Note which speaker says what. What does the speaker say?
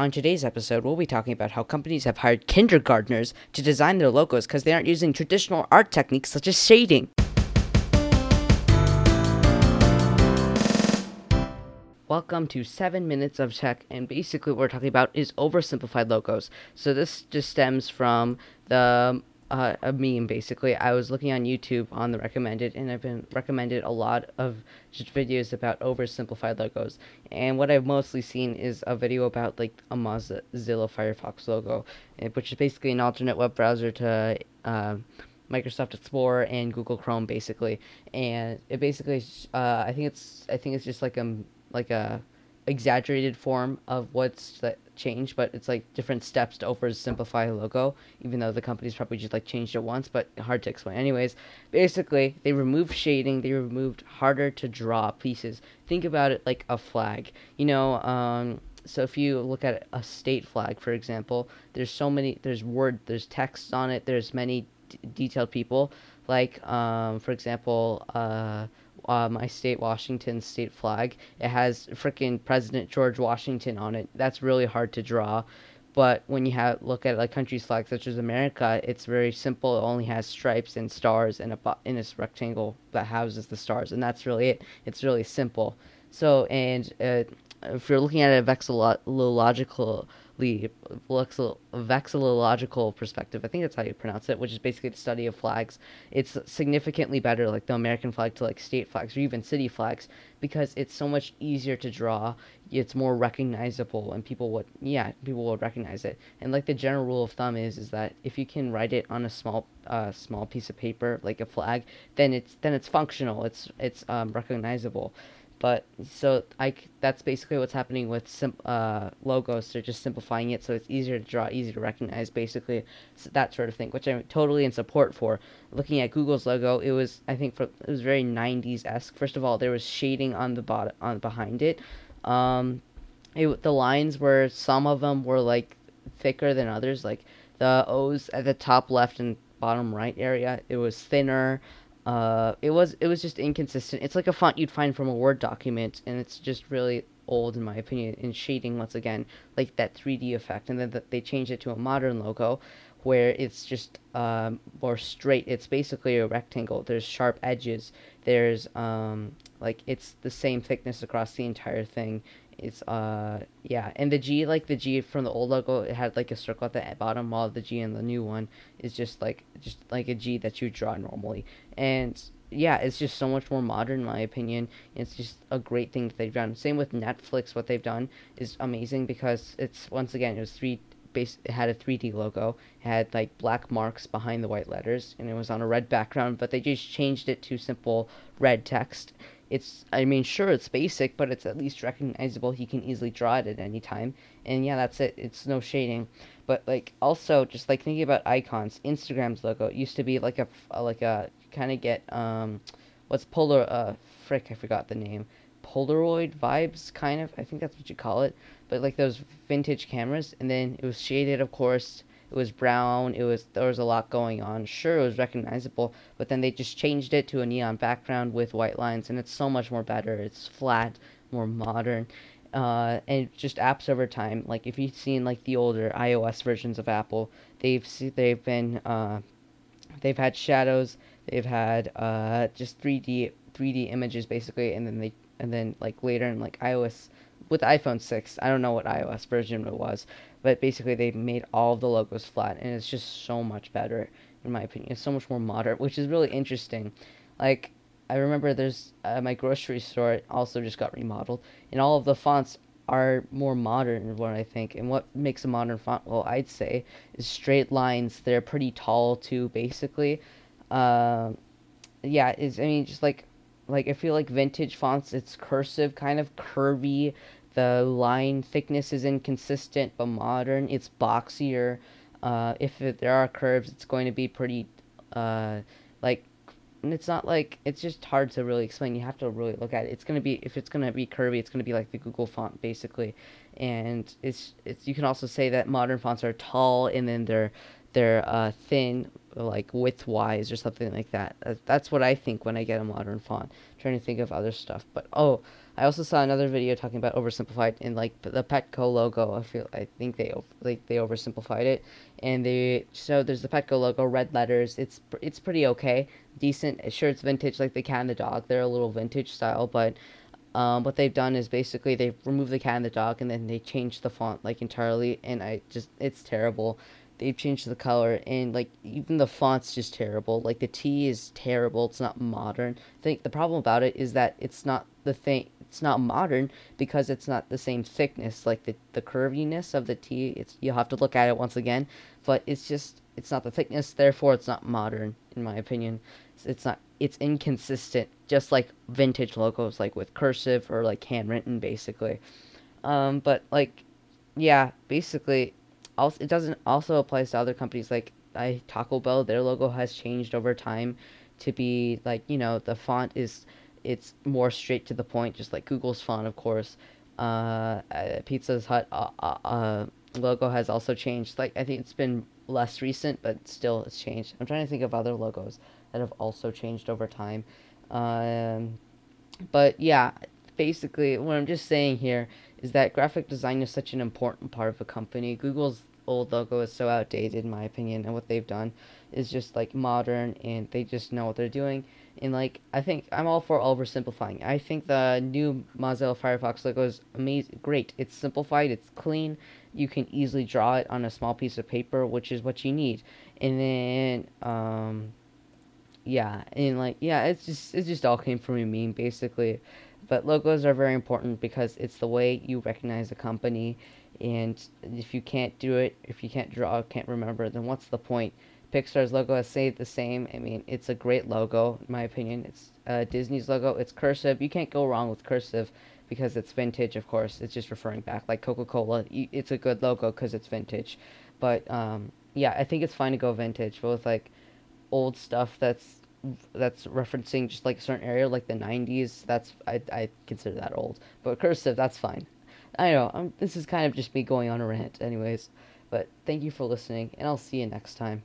Speaker 1: On today's episode, we'll be talking about how companies have hired kindergartners to design their logos because they aren't using traditional art techniques such as shading. Welcome to 7 Minutes of Tech, and basically what we're talking about is oversimplified logos. So this just stems from the uh, a meme basically. I was looking on YouTube on the recommended, and I've been recommended a lot of just videos about oversimplified logos. And what I've mostly seen is a video about like a Mozilla Firefox logo, eh, which is basically an alternate web browser to uh, Microsoft Explorer and Google Chrome basically. And it basically, uh, I think it's, I think it's just like a like a exaggerated form of what's changed, but it's like different steps to oversimplify a logo, even though the company's probably just like changed it once, but hard to explain. Anyways, basically, they removed shading, they removed harder to draw pieces. Think about it like a flag. You know, um, so if you look at a state flag, for example, there's so many, there's word, there's text on it, there's many d- detailed people. Like, um, for example, uh, uh, my state, Washington state flag. It has freaking President George Washington on it. That's really hard to draw. But when you have look at like countries flags such as America, it's very simple. It only has stripes and stars and a in this rectangle that houses the stars, and that's really it. It's really simple. So and uh, if you're looking at it vexillological vexillological perspective, I think that's how you pronounce it, which is basically the study of flags. It's significantly better, like the American flag, to like state flags or even city flags, because it's so much easier to draw. It's more recognizable, and people would, yeah, people would recognize it. And like the general rule of thumb is, is that if you can write it on a small, uh, small piece of paper, like a flag, then it's then it's functional. It's it's um, recognizable. But so I that's basically what's happening with sim, uh, logos. They're just simplifying it so it's easier to draw, easier to recognize, basically that sort of thing, which I'm totally in support for. Looking at Google's logo, it was I think for it was very 90s esque. First of all, there was shading on the bottom on behind it. Um, it the lines were some of them were like thicker than others. Like the O's at the top left and bottom right area, it was thinner. Uh, it was it was just inconsistent. It's like a font you'd find from a Word document, and it's just really old in my opinion. In shading once again, like that 3D effect, and then the, they changed it to a modern logo, where it's just um, more straight. It's basically a rectangle. There's sharp edges. There's um, like it's the same thickness across the entire thing. It's uh yeah, and the G like the G from the old logo, it had like a circle at the bottom, while the G in the new one is just like just like a G that you draw normally. And yeah, it's just so much more modern in my opinion. It's just a great thing that they've done. Same with Netflix, what they've done is amazing because it's once again it was three base it had a 3D logo. It had like black marks behind the white letters and it was on a red background, but they just changed it to simple red text it's I mean sure it's basic, but it's at least recognizable. He can easily draw it at any time, and yeah, that's it. It's no shading, but like also just like thinking about icons. Instagram's logo used to be like a, a like a kind of get um, what's polar uh frick I forgot the name. Polaroid vibes, kind of. I think that's what you call it. But like those vintage cameras, and then it was shaded, of course it was brown. It was there was a lot going on. Sure, it was recognizable, but then they just changed it to a neon background with white lines, and it's so much more better. It's flat, more modern, uh, and just apps over time. Like if you've seen like the older iOS versions of Apple, they've they've been uh, they've had shadows. They've had uh, just 3D 3D images basically, and then they and then like later in like iOS with iPhone 6, I don't know what iOS version it was, but basically they made all the logos flat and it's just so much better in my opinion. It's so much more modern which is really interesting. Like i remember there's uh, my grocery store also just got remodeled and all of the fonts are more modern what i think. And what makes a modern font? Well i'd say is straight lines. They're pretty tall too basically. Uh, yeah is i mean just like like i feel like vintage fonts it's cursive kind of curvy the line thickness is inconsistent but modern. It's boxier. Uh, if it, there are curves, it's going to be pretty, uh, like, it's not like it's just hard to really explain. You have to really look at it. It's gonna be if it's gonna be curvy, it's gonna be like the Google font basically, and it's it's. You can also say that modern fonts are tall and then they're they're uh, thin like width wise or something like that. That's what I think when I get a modern font. I'm trying to think of other stuff, but oh, I also saw another video talking about oversimplified in like the Petco logo. I feel I think they like they oversimplified it, and they so there's the Petco logo, red letters. It's it's pretty okay, decent. Sure, it's vintage like the cat and the dog. They're a little vintage style, but um, what they've done is basically they've removed the cat and the dog, and then they changed the font like entirely, and I just it's terrible. They've changed the color, and like even the font's just terrible. Like the T is terrible. It's not modern. I think the problem about it is that it's not the thing it's not modern because it's not the same thickness like the the curviness of the T it's you'll have to look at it once again but it's just it's not the thickness therefore it's not modern in my opinion it's, it's not it's inconsistent just like vintage logos like with cursive or like handwritten basically um but like yeah basically also it doesn't also applies to other companies like I Taco Bell their logo has changed over time to be like you know the font is it's more straight to the point, just like Google's font, of course. Uh, uh, Pizza's Hut uh, uh, uh, logo has also changed. Like I think it's been less recent, but still it's changed. I'm trying to think of other logos that have also changed over time. Um, but yeah, basically, what I'm just saying here is that graphic design is such an important part of a company. Google's old logo is so outdated, in my opinion, and what they've done is just like modern, and they just know what they're doing and like I think I'm all for oversimplifying. I think the new Mozilla Firefox logo is amazing, great. It's simplified, it's clean. You can easily draw it on a small piece of paper, which is what you need. And then um, yeah, and like yeah, it's just it just all came from a meme basically. But logos are very important because it's the way you recognize a company. And if you can't do it, if you can't draw, can't remember, then what's the point? Pixar's logo has stayed the same. I mean, it's a great logo, in my opinion. It's uh, Disney's logo. It's cursive. You can't go wrong with cursive because it's vintage, of course. It's just referring back. Like Coca Cola, it's a good logo because it's vintage. But um, yeah, I think it's fine to go vintage. But with like old stuff that's that's referencing just like a certain area, like the 90s, that's I, I consider that old. But cursive, that's fine. I know. I'm, this is kind of just me going on a rant, anyways. But thank you for listening, and I'll see you next time.